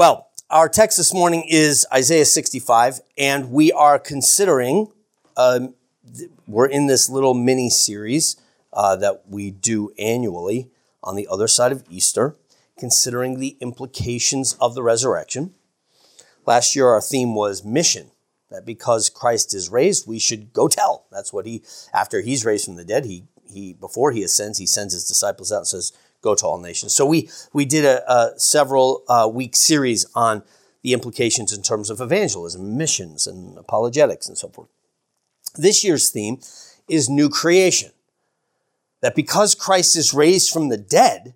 Well, our text this morning is Isaiah 65, and we are considering, um, th- we're in this little mini series uh, that we do annually on the other side of Easter, considering the implications of the resurrection. Last year, our theme was mission, that because Christ is raised, we should go tell. That's what he, after he's raised from the dead, he, he before he ascends, he sends his disciples out and says, go to all nations. So we we did a, a several uh, week series on the implications in terms of evangelism, missions, and apologetics, and so forth. This year's theme is new creation. That because Christ is raised from the dead,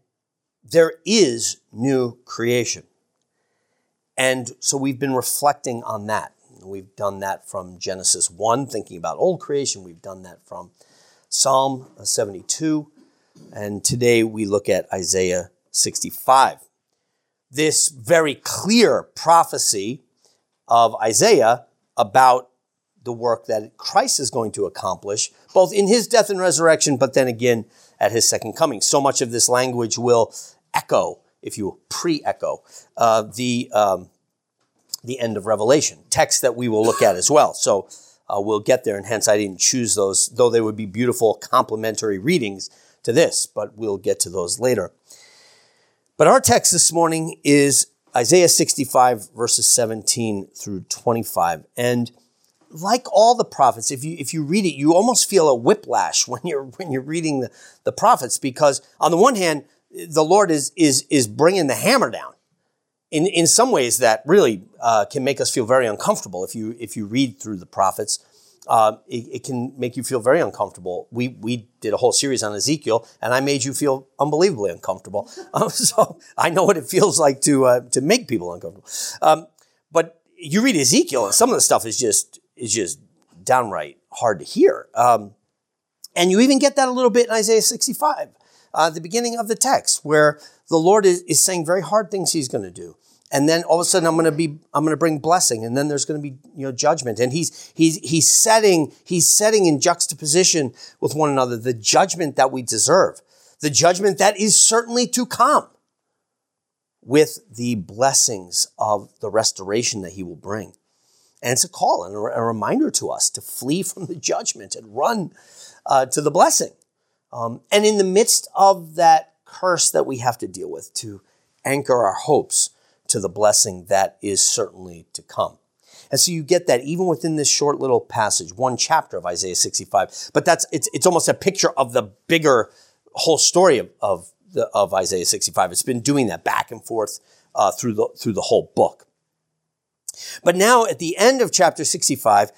there is new creation. And so we've been reflecting on that. We've done that from Genesis 1, thinking about old creation. We've done that from Psalm 72 and today we look at Isaiah 65. This very clear prophecy of Isaiah about the work that Christ is going to accomplish, both in his death and resurrection, but then again at his second coming. So much of this language will echo, if you will, pre-echo, uh, the um, the end of Revelation, text that we will look at as well. So uh, we'll get there, and hence I didn't choose those, though they would be beautiful complementary readings to this, but we'll get to those later. But our text this morning is Isaiah 65, verses 17 through 25. And like all the prophets, if you, if you read it, you almost feel a whiplash when you're, when you're reading the, the prophets, because on the one hand, the Lord is, is, is bringing the hammer down in, in some ways that really uh, can make us feel very uncomfortable if you, if you read through the prophets uh, it, it, can make you feel very uncomfortable. We, we did a whole series on Ezekiel, and I made you feel unbelievably uncomfortable. Um, so I know what it feels like to, uh, to make people uncomfortable. Um, but you read Ezekiel, and some of the stuff is just, is just downright hard to hear. Um, and you even get that a little bit in Isaiah 65, uh, the beginning of the text, where the Lord is, is saying very hard things he's going to do and then all of a sudden I'm going to be I'm going to bring blessing and then there's going to be you know judgment. And he's he's he's setting he's setting in juxtaposition with one another the judgment that we deserve the judgment that is certainly to come with the blessings of the restoration that he will bring. And it's a call and a, reminder to us to flee from the judgment and run uh, to the blessing. Um, and in the midst of that curse that we have to deal with to anchor our hopes to the blessing that is certainly to come. And so you get that even within this short little passage, one chapter of Isaiah 65. But that's it's it's almost a picture of the bigger whole story of of, the, of Isaiah 65. It's been doing that back and forth uh, through the through the whole book. But now at the end of chapter 65,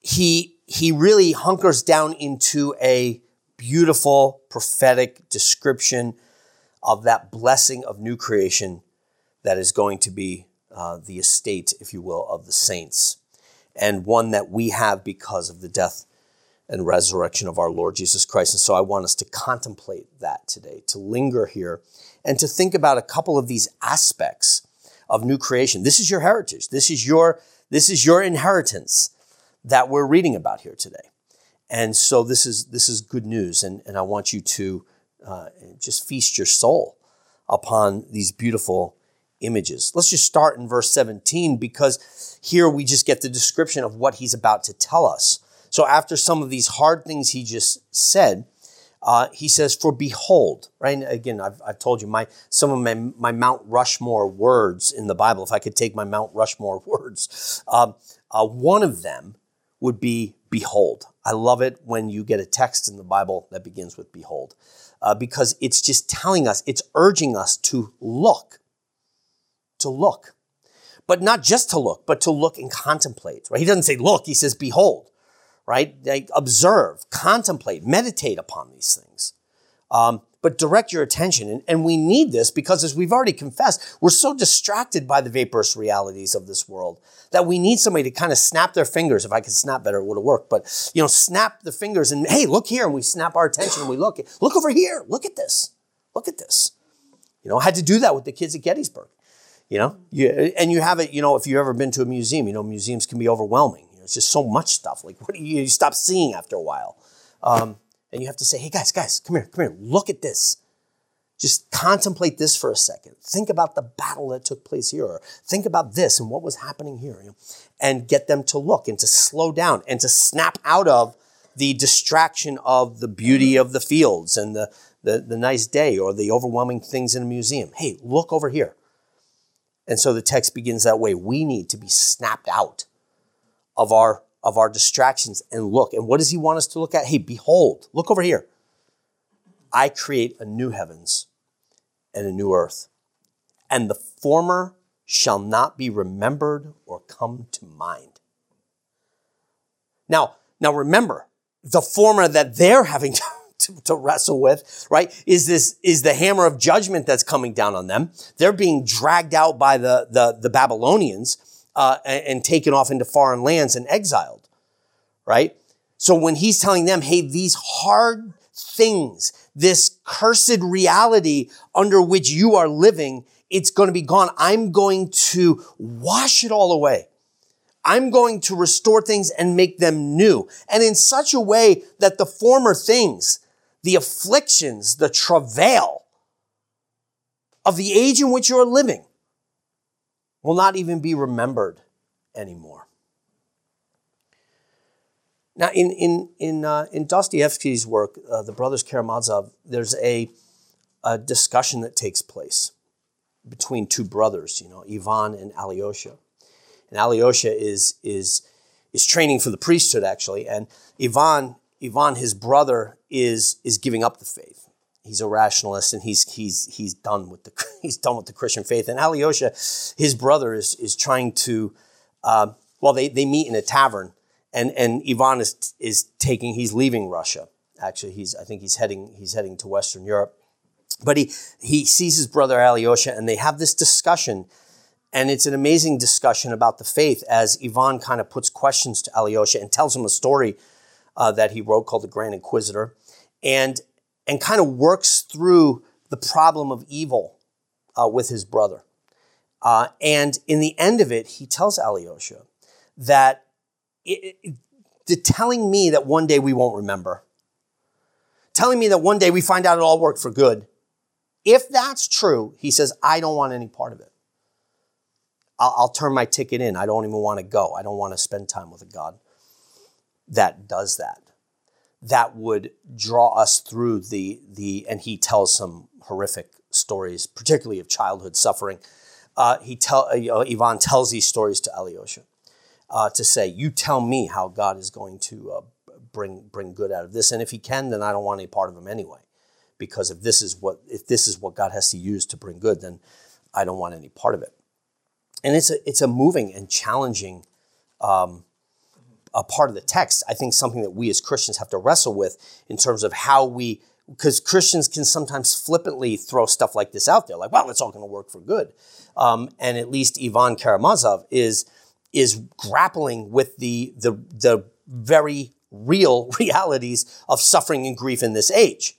he he really hunkers down into a beautiful prophetic description of that blessing of new creation that is going to be uh, the estate, if you will, of the saints, and one that we have because of the death and resurrection of our Lord Jesus Christ. And so I want us to contemplate that today, to linger here, and to think about a couple of these aspects of new creation. This is your heritage. This is your this is your inheritance that we're reading about here today. And so this is this is good news, and, and I want you to uh, just feast your soul upon these beautiful images. Let's just start in verse 17 because here we just get the description of what he's about to tell us. So after some of these hard things he just said, uh, he says, "For behold," right? And again, I've, I've told you my some of my, my Mount Rushmore words in the Bible. If I could take my Mount Rushmore words, um, uh, one of them would be "behold." I love it when you get a text in the Bible that begins with "behold," uh, because it's just telling us, it's urging us to look to look. But not just to look, but to look and contemplate, right? He doesn't say look, he says behold, right? They observe, contemplate, meditate upon these things. Um, but direct your attention. And, and, we need this because, as we've already confessed, we're so distracted by the vaporous realities of this world that we need somebody to kind of snap their fingers. If I could snap better, it would have worked. But, you know, snap the fingers and, hey, look here. And we snap our attention and we look. Look over here. Look at this. Look at this. You know, I had to do that with the kids at Gettysburg. You know, you, and you have it. You know, if you've ever been to a museum, you know museums can be overwhelming. You know, it's just so much stuff. Like, what do you, you stop seeing after a while? Um, and you have to say, "Hey, guys, guys, come here, come here, look at this. just contemplate this for a second. Think about the battle that took place here. Or think about this and what was happening here. You know, and get them to look and to slow down and to snap out of the distraction of the beauty of the fields and the, the, the nice day or the overwhelming things in a museum. Hey, look over here. And so the text begins that way. We need to be snapped out of our of our distractions and look. And what does he want us to look at? Hey, behold, look over here. I create a new heavens and a new earth. And the former shall not be remembered or come to mind. Now, now remember, the former that they're having to, to, wrestle with, right, is this, is the hammer of judgment that's coming down on them. They're being dragged out by the, the, the Babylonians uh, and, and taken off into foreign lands and exiled, right? So when he's telling them, hey, these hard things, this cursed reality under which you are living, it's going to be gone. I'm going to wash it all away. I'm going to restore things and make them new. And in such a way that the former things, the afflictions, the travail of the age in which you're living will not even be remembered anymore. Now, in in in uh, in Dostoevsky's work, uh, the brothers Karamazov, there's a, a discussion that takes place between two brothers, you know, Ivan and Alyosha. And Alyosha is is is training for the priesthood actually, and Ivan Ivan, his brother, is is giving up the faith. He's a rationalist, and he's he's he's done with the he's done with the Christian faith. And Alyosha, his brother, is is trying to. Uh, well, they, they meet in a tavern and and Ivan is is taking he's leaving Russia. Actually, he's I think he's heading he's heading to Western Europe. But he he sees his brother Alyosha and they have this discussion and it's an amazing discussion about the faith as Ivan kind of puts questions to Alyosha and tells him a story uh, that he wrote called The Grand Inquisitor and and kind of works through the problem of evil uh, with his brother. Uh, and in the end of it, he tells Alyosha that it, it, the telling me that one day we won't remember, telling me that one day we find out it all worked for good. If that's true, he says, I don't want any part of it. I'll, I'll turn my ticket in. I don't even want to go. I don't want to spend time with a God that does that. That would draw us through the, the and he tells some horrific stories, particularly of childhood suffering. Uh, he tell, uh, Ivan tells these stories to Alyosha uh, to say, You tell me how God is going to uh, bring, bring good out of this. And if He can, then I don't want any part of Him anyway. Because if this is what if this is what God has to use to bring good, then I don't want any part of it. And it's a it's a moving and challenging um, a part of the text. I think something that we as Christians have to wrestle with in terms of how we because Christians can sometimes flippantly throw stuff like this out there, like, well, it's all going to work for good. Um, and at least Ivan Karamazov is is grappling with the, the, the very real realities of suffering and grief in this age.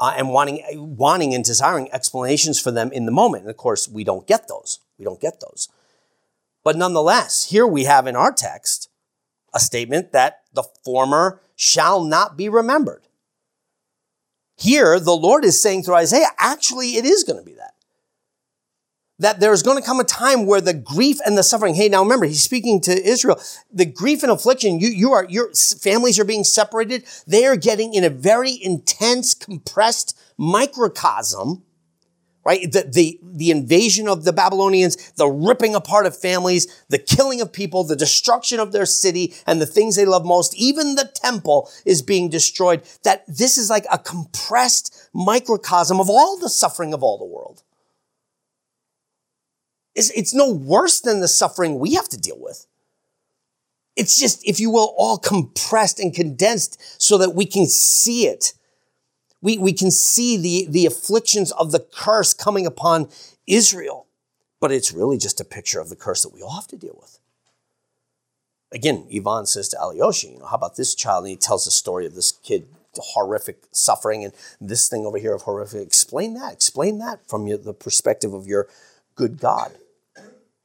Uh, and wanting, wanting and desiring explanations for them in the moment. And of course, we don't get those. We don't get those. But nonetheless, here we have in our text a statement that the former shall not be remembered. Here, the Lord is saying through Isaiah, actually, it is going to be that that there's going to come a time where the grief and the suffering, hey, now remember, he's speaking to Israel. The grief and affliction, you, you are, your families are being separated. They are getting in a very intense, compressed microcosm, right? The, the, the invasion of the Babylonians, the ripping apart of families, the killing of people, the destruction of their city and the things they love most. Even the temple is being destroyed. That this is like a compressed microcosm of all the suffering of all the world. It's, it's no worse than the suffering we have to deal with. It's just, if you will, all compressed and condensed so that we can see it. We, we can see the, the afflictions of the curse coming upon Israel. But it's really just a picture of the curse that we all have to deal with. Again, Ivan says to Alyosha, you know, how about this child? And he tells the story of this kid, horrific suffering, and this thing over here of horrific. Explain that. Explain that from the perspective of your good God.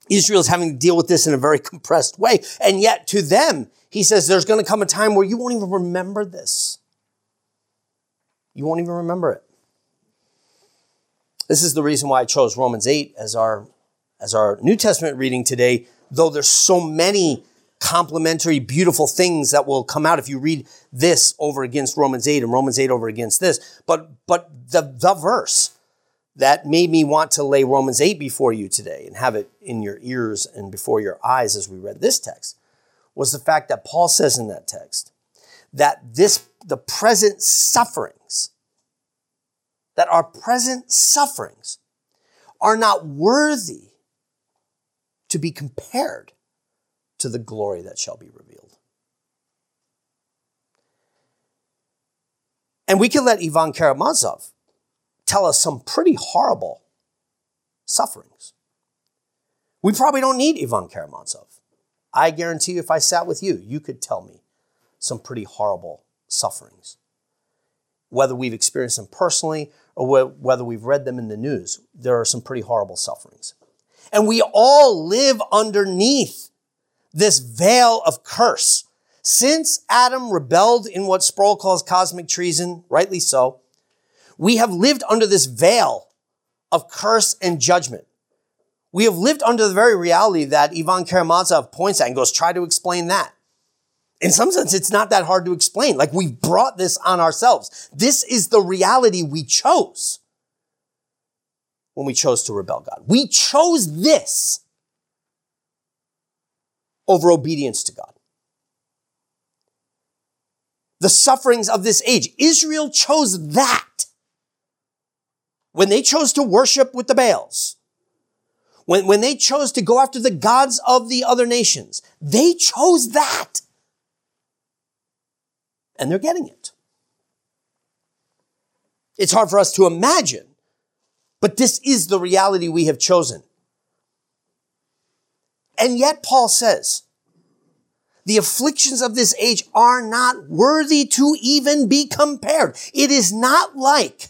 Israel's having to deal with this in a very compressed way. And yet to them, he says there's going to come a time where you won't even remember this. You won't even remember it. This is the reason why I chose Romans 8 as our, as our New Testament reading today, though there's so many complementary, beautiful things that will come out if you read this over against Romans 8 and Romans 8 over against this. But, but the, the verse that made me want to lay Romans 8 before you today and have it in your ears and before your eyes as we read this text was the fact that Paul says in that text that this, the present sufferings, that our present sufferings are not worthy to be compared to the glory that shall be revealed. And we can let Ivan Karamazov tell us some pretty horrible sufferings. We probably don't need Ivan Karamazov. I guarantee you, if I sat with you, you could tell me some pretty horrible sufferings. Whether we've experienced them personally or whether we've read them in the news, there are some pretty horrible sufferings. And we all live underneath this veil of curse. Since Adam rebelled in what Sproul calls cosmic treason, rightly so, we have lived under this veil of curse and judgment. We have lived under the very reality that Ivan Karamazov points at and goes, try to explain that. In some sense, it's not that hard to explain. Like we've brought this on ourselves. This is the reality we chose when we chose to rebel God. We chose this over obedience to God. The sufferings of this age. Israel chose that. When they chose to worship with the Baals, when, when they chose to go after the gods of the other nations, they chose that. And they're getting it. It's hard for us to imagine, but this is the reality we have chosen. And yet Paul says, the afflictions of this age are not worthy to even be compared. It is not like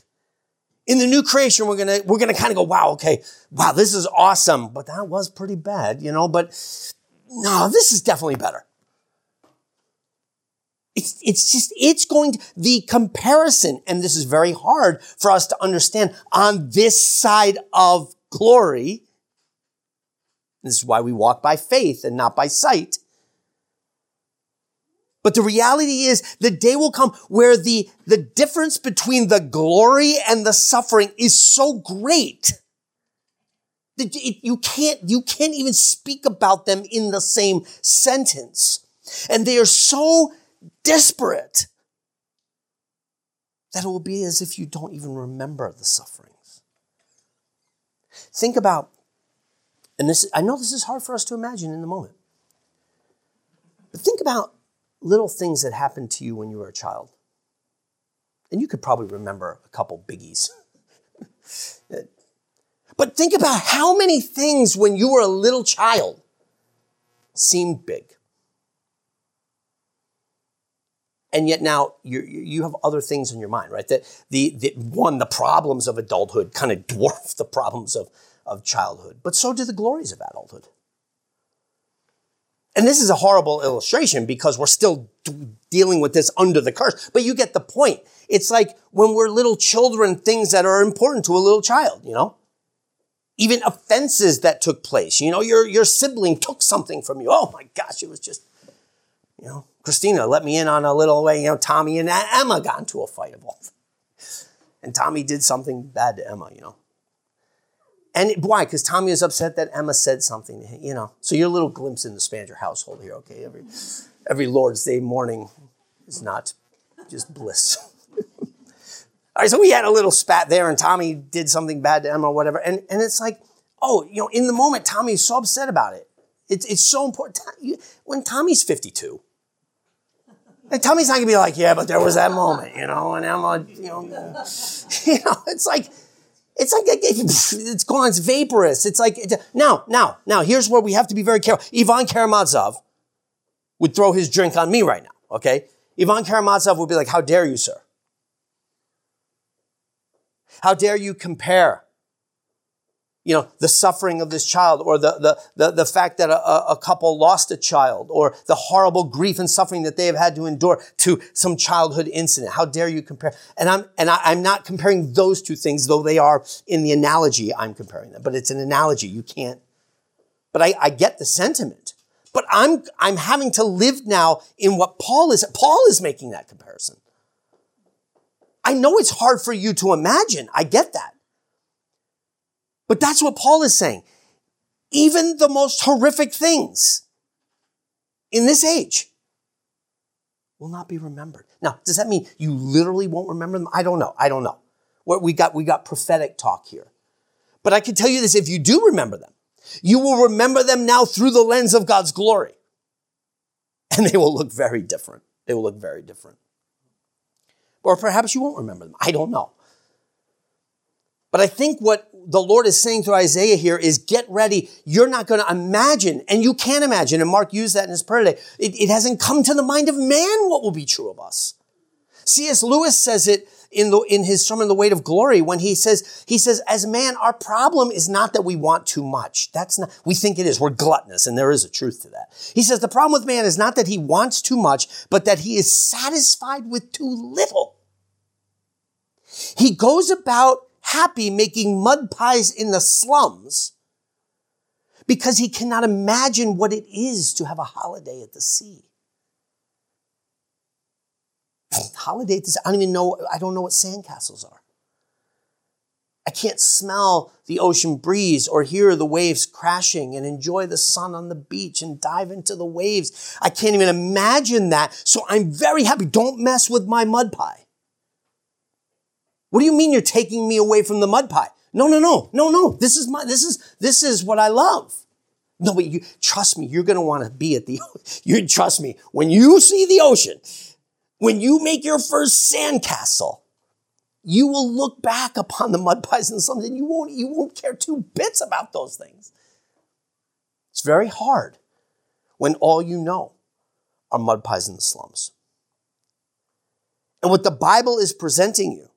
in the new creation, we're gonna, we're gonna kind of go, wow, okay, wow, this is awesome, but that was pretty bad, you know, but no, this is definitely better. It's, it's just, it's going to, the comparison, and this is very hard for us to understand on this side of glory, this is why we walk by faith and not by sight. But the reality is the day will come where the, the difference between the glory and the suffering is so great that you can't, you can't even speak about them in the same sentence. And they are so disparate that it will be as if you don't even remember the sufferings. Think about and this, I know this is hard for us to imagine in the moment. But think about little things that happened to you when you were a child. And you could probably remember a couple biggies. but think about how many things when you were a little child seemed big. And yet now you you have other things in your mind, right? That the, the one, the problems of adulthood kind of dwarf the problems of, of childhood, but so do the glories of adulthood. And this is a horrible illustration because we're still dealing with this under the curse, but you get the point. It's like when we're little children, things that are important to a little child, you know? Even offenses that took place. You know, your, your sibling took something from you. Oh my gosh, it was just, you know, Christina let me in on a little way, you know, Tommy and Emma got into a fight of all. And Tommy did something bad to Emma, you know. And why? Because Tommy was upset that Emma said something, you know. So your little glimpse in the Spanger household here, okay? Every, every Lord's Day morning is not just bliss. All right, so we had a little spat there, and Tommy did something bad to Emma or whatever. And, and it's like, oh, you know, in the moment, Tommy is so upset about it. It's, it's so important. When Tommy's 52, and not gonna be like, yeah, but there was that moment, you know, and I'm a, you know, you know, it's like, it's like it's gone. It's vaporous. It's like now, now, now. Here's where we have to be very careful. Ivan Karamazov would throw his drink on me right now. Okay, Ivan Karamazov would be like, "How dare you, sir? How dare you compare you know, the suffering of this child or the, the, the, the fact that a, a couple lost a child or the horrible grief and suffering that they have had to endure to some childhood incident. How dare you compare? And I'm, and I, I'm not comparing those two things, though they are in the analogy, I'm comparing them, but it's an analogy. You can't, but I, I get the sentiment. But I'm, I'm having to live now in what Paul is, Paul is making that comparison. I know it's hard for you to imagine. I get that. But that's what Paul is saying. Even the most horrific things in this age will not be remembered. Now, does that mean you literally won't remember them? I don't know. I don't know. What we got, we got prophetic talk here. But I can tell you this, if you do remember them, you will remember them now through the lens of God's glory. And they will look very different. They will look very different. Or perhaps you won't remember them. I don't know. But I think what the Lord is saying through Isaiah here is get ready. You're not going to imagine, and you can't imagine, and Mark used that in his prayer today. It, it hasn't come to the mind of man what will be true of us. C.S. Lewis says it in the, in his sermon, The Weight of Glory, when he says, he says, as man, our problem is not that we want too much. That's not, we think it is. We're gluttonous, and there is a truth to that. He says, the problem with man is not that he wants too much, but that he is satisfied with too little. He goes about happy making mud pies in the slums because he cannot imagine what it is to have a holiday at the sea. holiday at the sea, I don't even know, I don't know what sandcastles are. I can't smell the ocean breeze or hear the waves crashing and enjoy the sun on the beach and dive into the waves. I can't even imagine that. So I'm very happy. Don't mess with my mud pie. What do you mean you're taking me away from the mud pie? No, no, no, no, no. This is my, this is, this is what I love. No, but you, trust me, you're going to want to be at the, you trust me, when you see the ocean, when you make your first sandcastle, you will look back upon the mud pies and something you won't, you won't care two bits about those things. It's very hard when all you know are mud pies in the slums. And what the Bible is presenting you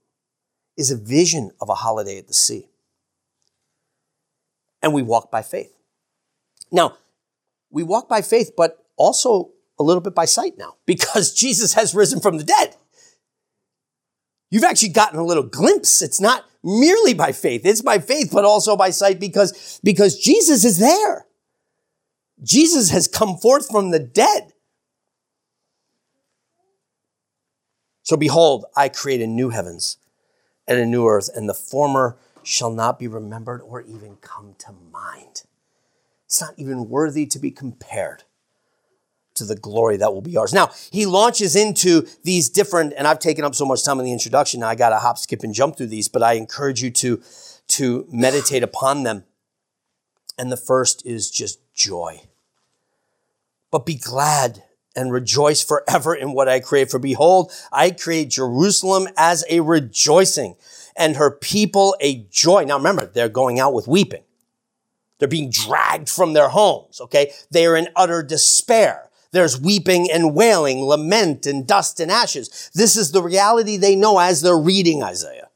is a vision of a holiday at the sea. And we walk by faith. Now, we walk by faith, but also a little bit by sight now because Jesus has risen from the dead. You've actually gotten a little glimpse. It's not merely by faith. It's by faith, but also by sight because, because Jesus is there. Jesus has come forth from the dead. So behold, I create a new heavens and a new earth, and the former shall not be remembered or even come to mind. It's not even worthy to be compared to the glory that will be ours. Now, he launches into these different, and I've taken up so much time in the introduction, now I got to hop, skip, and jump through these, but I encourage you to, to meditate upon them. And the first is just joy. But be glad and rejoice forever in what I create. For behold, I create Jerusalem as a rejoicing and her people a joy. Now remember, they're going out with weeping. They're being dragged from their homes, okay? They are in utter despair. There's weeping and wailing, lament and dust and ashes. This is the reality they know as they're reading Isaiah.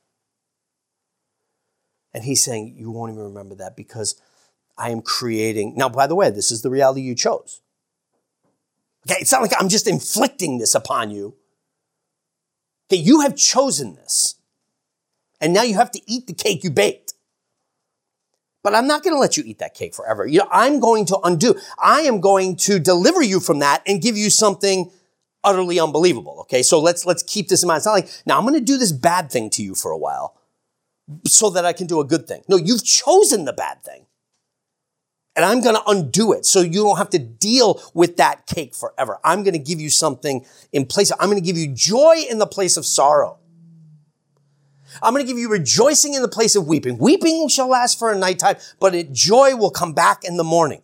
And he's saying, You won't even remember that because I am creating. Now, by the way, this is the reality you chose. Okay, it's not like I'm just inflicting this upon you. Okay, you have chosen this. And now you have to eat the cake you baked. But I'm not going to let you eat that cake forever. You know, I'm going to undo. I am going to deliver you from that and give you something utterly unbelievable. Okay, so let's let's keep this in mind. It's not like now I'm going to do this bad thing to you for a while so that I can do a good thing. No, you've chosen the bad thing and I'm going to undo it so you don't have to deal with that cake forever. I'm going to give you something in place. I'm going to give you joy in the place of sorrow. I'm going to give you rejoicing in the place of weeping. Weeping shall last for a nighttime, but it, joy will come back in the morning.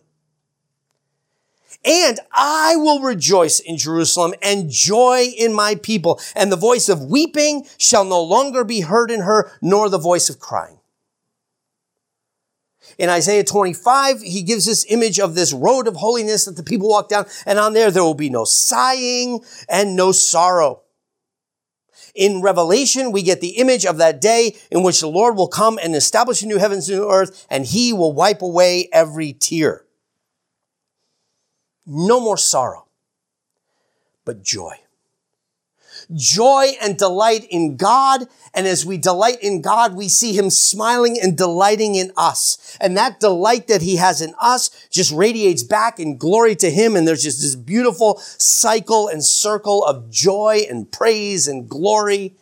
And I will rejoice in Jerusalem and joy in my people. And the voice of weeping shall no longer be heard in her, nor the voice of crying. In Isaiah 25, he gives this image of this road of holiness that the people walk down, and on there, there will be no sighing and no sorrow. In Revelation, we get the image of that day in which the Lord will come and establish a new heavens and new earth, and he will wipe away every tear. No more sorrow, but joy joy and delight in God. And as we delight in God, we see him smiling and delighting in us. And that delight that he has in us just radiates back in glory to him. And there's just this beautiful cycle and circle of joy and praise and glory.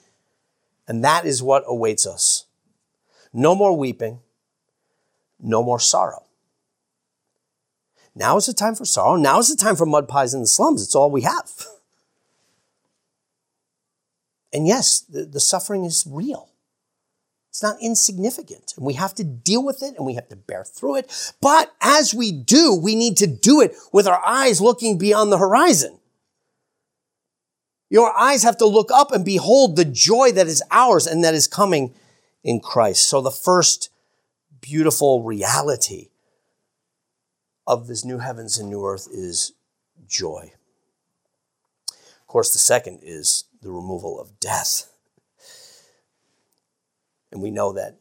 And that is what awaits us. No more weeping, no more sorrow. Now is the time for sorrow. Now is the time for mud pies in the slums. It's all we have. And yes, the, the suffering is real. It's not insignificant. And we have to deal with it and we have to bear through it. But as we do, we need to do it with our eyes looking beyond the horizon. Your eyes have to look up and behold the joy that is ours and that is coming in Christ. So the first beautiful reality of this new heavens and new earth is joy. Of course, the second is the removal of death. And we know that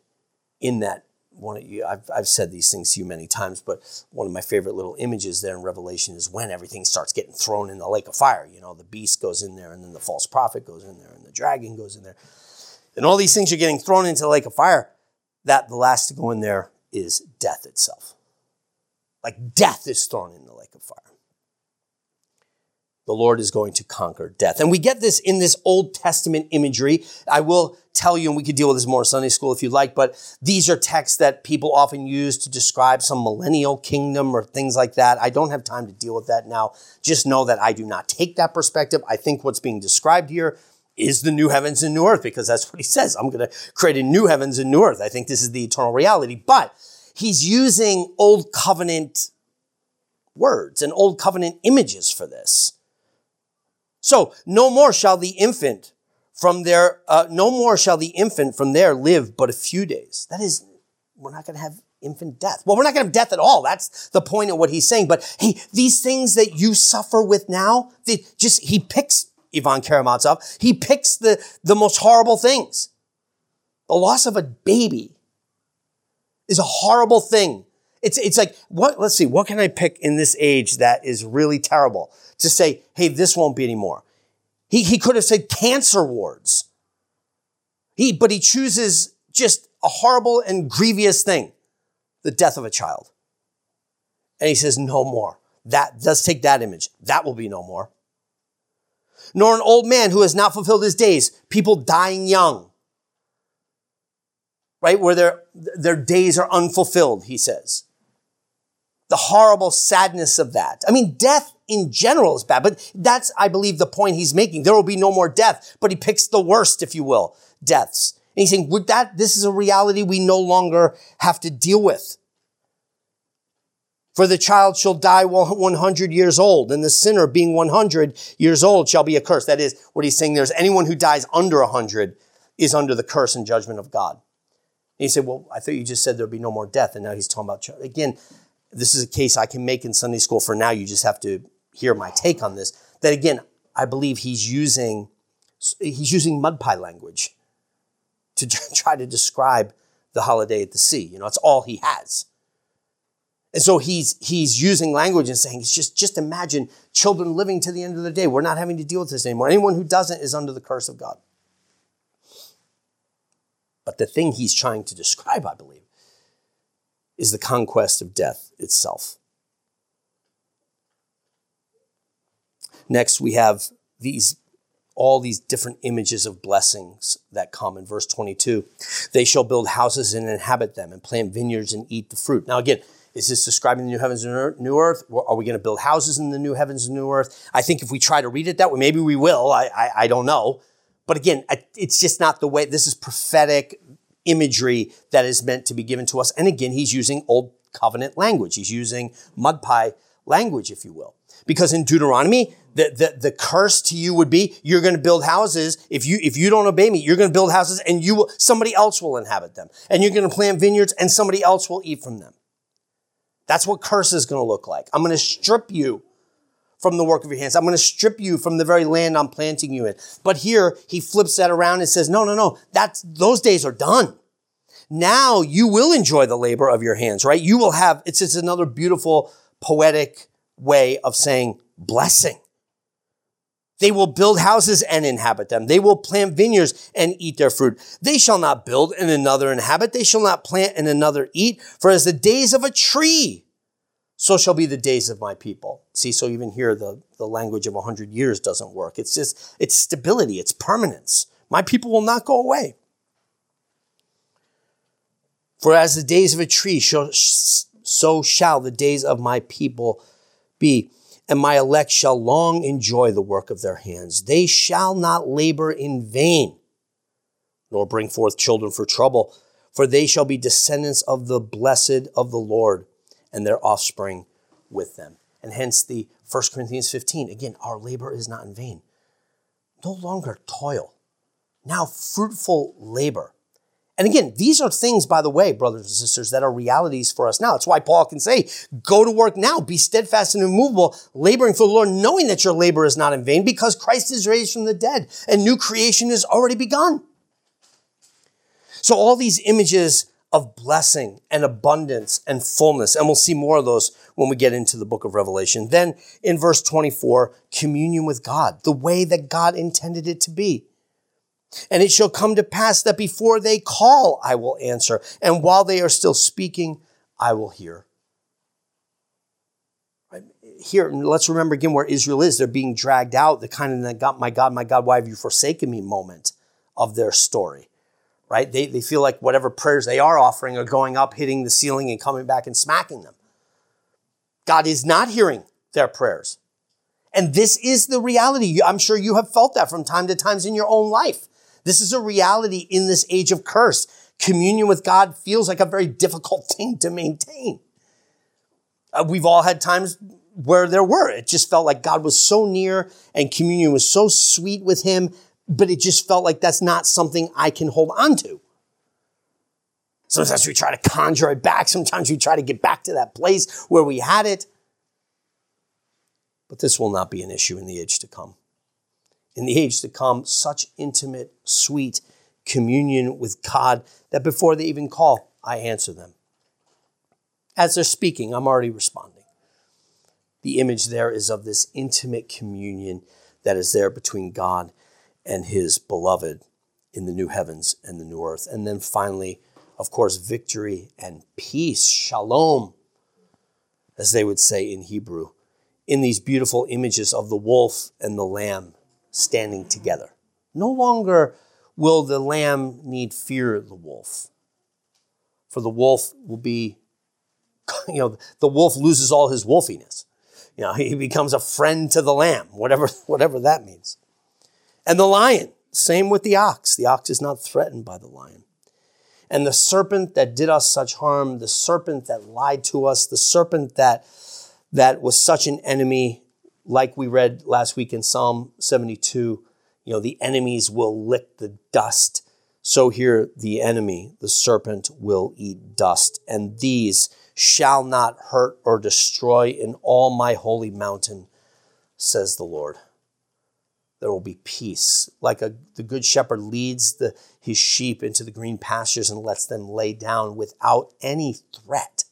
in that one of you, I've, I've said these things to you many times, but one of my favorite little images there in Revelation is when everything starts getting thrown in the lake of fire. You know, the beast goes in there, and then the false prophet goes in there, and the dragon goes in there. And all these things are getting thrown into the lake of fire. That the last to go in there is death itself. Like death is thrown in the lake of fire the Lord is going to conquer death. And we get this in this Old Testament imagery. I will tell you, and we could deal with this more in Sunday school if you like, but these are texts that people often use to describe some millennial kingdom or things like that. I don't have time to deal with that now. Just know that I do not take that perspective. I think what's being described here is the new heavens and new earth because that's what he says. I'm going to create a new heavens and new earth. I think this is the eternal reality, but he's using old covenant words and old covenant images for this. So no more shall the infant from there, uh, no more shall the infant from there live but a few days. That is, we're not going to have infant death. Well, we're not going to have death at all. That's the point of what he's saying. But hey, these things that you suffer with now, they just, he picks Ivan Karamazov. He picks the, the most horrible things. The loss of a baby is a horrible thing. It's, it's like, what, let's see, what can I pick in this age that is really terrible? to say, hey, this won't be anymore. He, he could have said cancer wards. He, but he chooses just a horrible and grievous thing, the death of a child. And he says, no more. That, let's take that image. That will be no more. Nor an old man who has not fulfilled his days, people dying young. Right? Where their, their days are unfulfilled, he says. The horrible sadness of that. I mean, death in general is bad, but that's, I believe, the point he's making. There will be no more death, but he picks the worst, if you will, deaths. And he's saying, with that, this is a reality we no longer have to deal with. For the child shall die 100 years old, and the sinner being 100 years old shall be accursed. That is what he's saying. There's anyone who dies under 100 is under the curse and judgment of God. And he said, well, I thought you just said there'd be no more death. And now he's talking about, again, this is a case I can make in Sunday school for now. You just have to hear my take on this, that again, I believe he's using he's using mud pie language to try to describe the holiday at the sea. You know, it's all he has. And so he's he's using language and saying, it's just just imagine children living to the end of the day. We're not having to deal with this anymore. Anyone who doesn't is under the curse of God. But the thing he's trying to describe, I believe, is the conquest of death itself. Next, we have these all these different images of blessings that come in verse 22. They shall build houses and inhabit them, and plant vineyards and eat the fruit. Now, again, is this describing the new heavens and new earth? Are we going to build houses in the new heavens and new earth? I think if we try to read it that way, maybe we will. I, I, I don't know. But again, it's just not the way. This is prophetic imagery that is meant to be given to us. And again, he's using old covenant language. He's using mud pie language, if you will. Because in Deuteronomy, the, the, the curse to you would be you're going to build houses. If you, if you don't obey me, you're going to build houses and you will, somebody else will inhabit them. And you're going to plant vineyards and somebody else will eat from them. That's what curse is going to look like. I'm going to strip you from the work of your hands. I'm going to strip you from the very land I'm planting you in. But here he flips that around and says, no, no, no, that's, those days are done. Now you will enjoy the labor of your hands, right? You will have, it's just another beautiful poetic way of saying blessing. They will build houses and inhabit them. They will plant vineyards and eat their fruit. They shall not build and another inhabit. They shall not plant and another eat. For as the days of a tree, so shall be the days of my people. See, so even here, the, the language of a 100 years doesn't work. It's just, it's stability, it's permanence. My people will not go away. For as the days of a tree, so shall the days of my people be and my elect shall long enjoy the work of their hands. They shall not labor in vain, nor bring forth children for trouble, for they shall be descendants of the blessed of the Lord, and their offspring with them. And hence the 1 Corinthians 15, again, our labor is not in vain. No longer toil, now fruitful labor and again, these are things, by the way, brothers and sisters, that are realities for us now. That's why Paul can say, go to work now, be steadfast and immovable, laboring for the Lord, knowing that your labor is not in vain because Christ is raised from the dead and new creation has already begun. So all these images of blessing and abundance and fullness, and we'll see more of those when we get into the book of Revelation. Then in verse 24, communion with God, the way that God intended it to be. And it shall come to pass that before they call, I will answer. And while they are still speaking, I will hear. Here, let's remember again where Israel is. They're being dragged out, the kind of God, my God, my God, why have you forsaken me moment of their story. Right? They, they feel like whatever prayers they are offering are going up, hitting the ceiling, and coming back and smacking them. God is not hearing their prayers. And this is the reality. I'm sure you have felt that from time to times in your own life. This is a reality in this age of curse. Communion with God feels like a very difficult thing to maintain. Uh, we've all had times where there were. It just felt like God was so near and communion was so sweet with him, but it just felt like that's not something I can hold on to. Sometimes we try to conjure it back. Sometimes we try to get back to that place where we had it. But this will not be an issue in the age to come in the age to come such intimate, sweet communion with God that before they even call, I answer them. As they're speaking, I'm already responding. The image there is of this intimate communion that is there between God and his beloved in the new heavens and the new earth. And then finally, of course, victory and peace, shalom, as they would say in Hebrew, in these beautiful images of the wolf and the lamb standing together. No longer will the lamb need fear the wolf, for the wolf will be, you know, the wolf loses all his wolfiness. You know, he becomes a friend to the lamb, whatever, whatever that means. And the lion, same with the ox. The ox is not threatened by the lion. And the serpent that did us such harm, the serpent that lied to us, the serpent that, that was such an enemy like we read last week in Psalm 72, you know, the enemies will lick the dust. So here the enemy, the serpent, will eat dust. And these shall not hurt or destroy in all my holy mountain, says the Lord. There will be peace. Like a, the good shepherd leads the, his sheep into the green pastures and lets them lay down without any threat.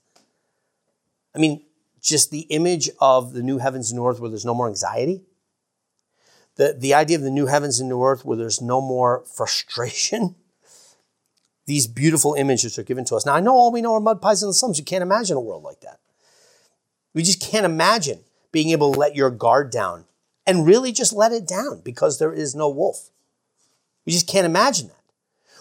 I mean, just the image of the new heavens and new earth where there's no more anxiety. The, the idea of the new heavens and new earth where there's no more frustration. These beautiful images are given to us. Now, I know all we know are mud pies and slums. You can't imagine a world like that. We just can't imagine being able to let your guard down and really just let it down because there is no wolf. We just can't imagine that.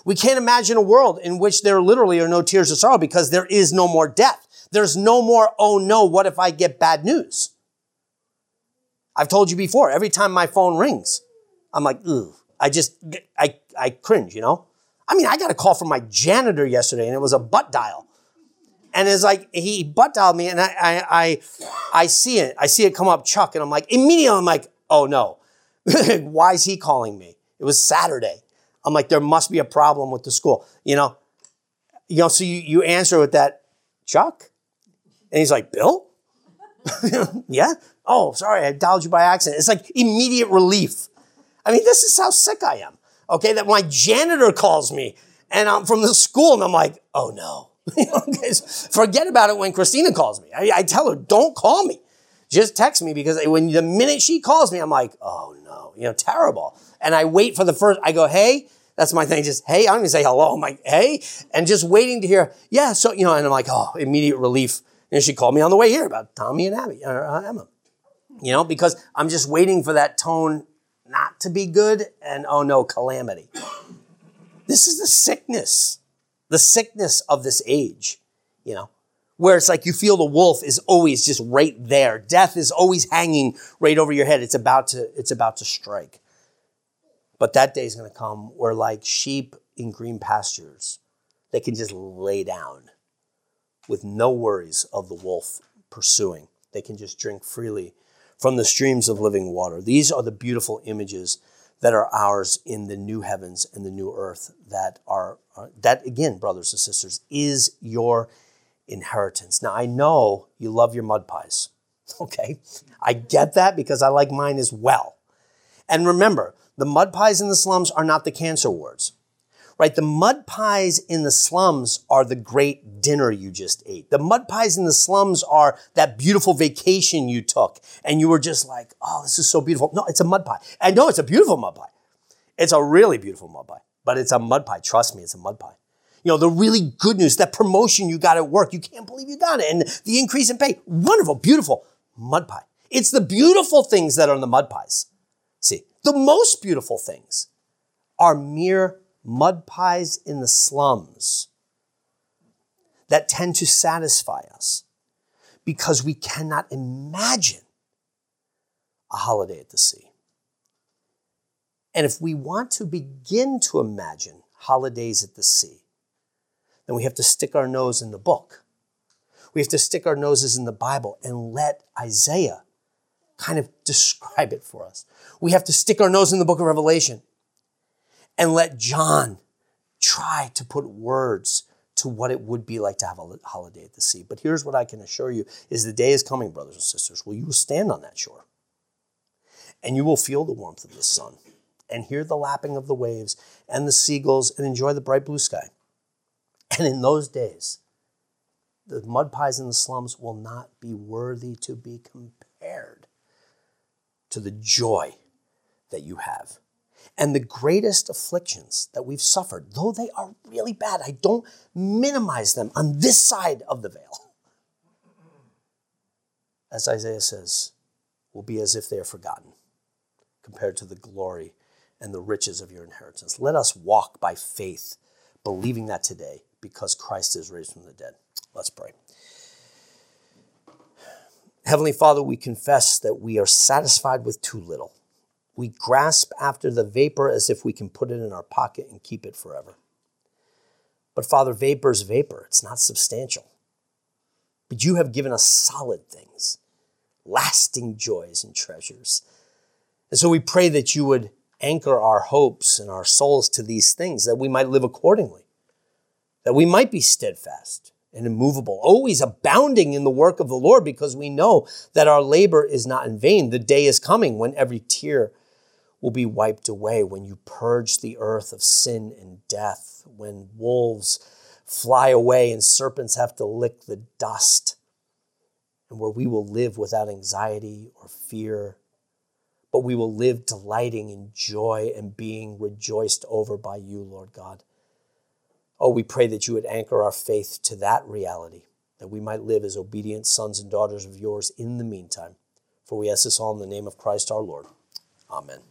We can't imagine a world in which there literally are no tears of sorrow because there is no more death. There's no more, oh no, what if I get bad news? I've told you before, every time my phone rings, I'm like, ooh, I just, I, I cringe, you know? I mean, I got a call from my janitor yesterday and it was a butt dial. And it's like, he butt dialed me and I, I, I, I see it. I see it come up, Chuck, and I'm like, immediately I'm like, oh no. Why is he calling me? It was Saturday. I'm like, there must be a problem with the school, you know? You know, so you, you answer with that, Chuck? And he's like, Bill? yeah? Oh, sorry, I dialed you by accident. It's like immediate relief. I mean, this is how sick I am. Okay, that my janitor calls me and I'm from the school and I'm like, oh no. Forget about it when Christina calls me. I, I, tell her, don't call me. Just text me because when the minute she calls me, I'm like, oh no, you know, terrible. And I wait for the first, I go, hey, that's my thing. Just, hey, I don't even say hello. I'm like, hey, and just waiting to hear, yeah. So, you know, and I'm like, oh, immediate relief. And she called me on the way here about Tommy and Abby, or uh, Emma, you know, because I'm just waiting for that tone not to be good and oh no, calamity. This is the sickness, the sickness of this age, you know, where it's like you feel the wolf is always just right there. Death is always hanging right over your head. It's about to, it's about to strike. But that day is going to come where, like sheep in green pastures, they can just lay down with no worries of the wolf pursuing. They can just drink freely from the streams of living water. These are the beautiful images that are ours in the new heavens and the new earth that are, uh, that again, brothers and sisters, is your inheritance. Now, I know you love your mud pies, okay? I get that because I like mine as well. And remember, the mud pies in the slums are not the cancer wards, right? The mud pies in the slums are the great dinner you just ate. The mud pies in the slums are that beautiful vacation you took and you were just like, oh, this is so beautiful. No, it's a mud pie. I know it's a beautiful mud pie. It's a really beautiful mud pie, but it's a mud pie. Trust me, it's a mud pie. You know, the really good news, that promotion you got at work, you can't believe you got it. And the increase in pay, wonderful, beautiful mud pie. It's the beautiful things that are in the mud pies. See, the most beautiful things are mere mud pies in the slums that tend to satisfy us because we cannot imagine a holiday at the sea. And if we want to begin to imagine holidays at the sea, then we have to stick our nose in the book. We have to stick our noses in the Bible and let Isaiah kind of describe it for us. We have to stick our nose in the book of Revelation and let John try to put words to what it would be like to have a holiday at the sea. But here's what I can assure you is the day is coming, brothers and sisters, Will you stand on that shore and you will feel the warmth of the sun and hear the lapping of the waves and the seagulls and enjoy the bright blue sky. And in those days, the mud pies in the slums will not be worthy to be compared to the joy that you have. And the greatest afflictions that we've suffered, though they are really bad, I don't minimize them on this side of the veil. As Isaiah says, will be as if they are forgotten compared to the glory and the riches of your inheritance. Let us walk by faith, believing that today because Christ is raised from the dead. Let's pray. Heavenly Father, we confess that we are satisfied with too little. We grasp after the vapor as if we can put it in our pocket and keep it forever. But Father, vapor is vapor, it's not substantial. But you have given us solid things, lasting joys and treasures. And so we pray that you would anchor our hopes and our souls to these things, that we might live accordingly, that we might be steadfast, and immovable, always abounding in the work of the Lord, because we know that our labor is not in vain. The day is coming when every tear will be wiped away, when you purge the earth of sin and death, when wolves fly away and serpents have to lick the dust, and where we will live without anxiety or fear, but we will live delighting in joy and being rejoiced over by you, Lord God. Oh, we pray that you would anchor our faith to that reality, that we might live as obedient sons and daughters of yours in the meantime. For we ask this all in the name of Christ our Lord. Amen.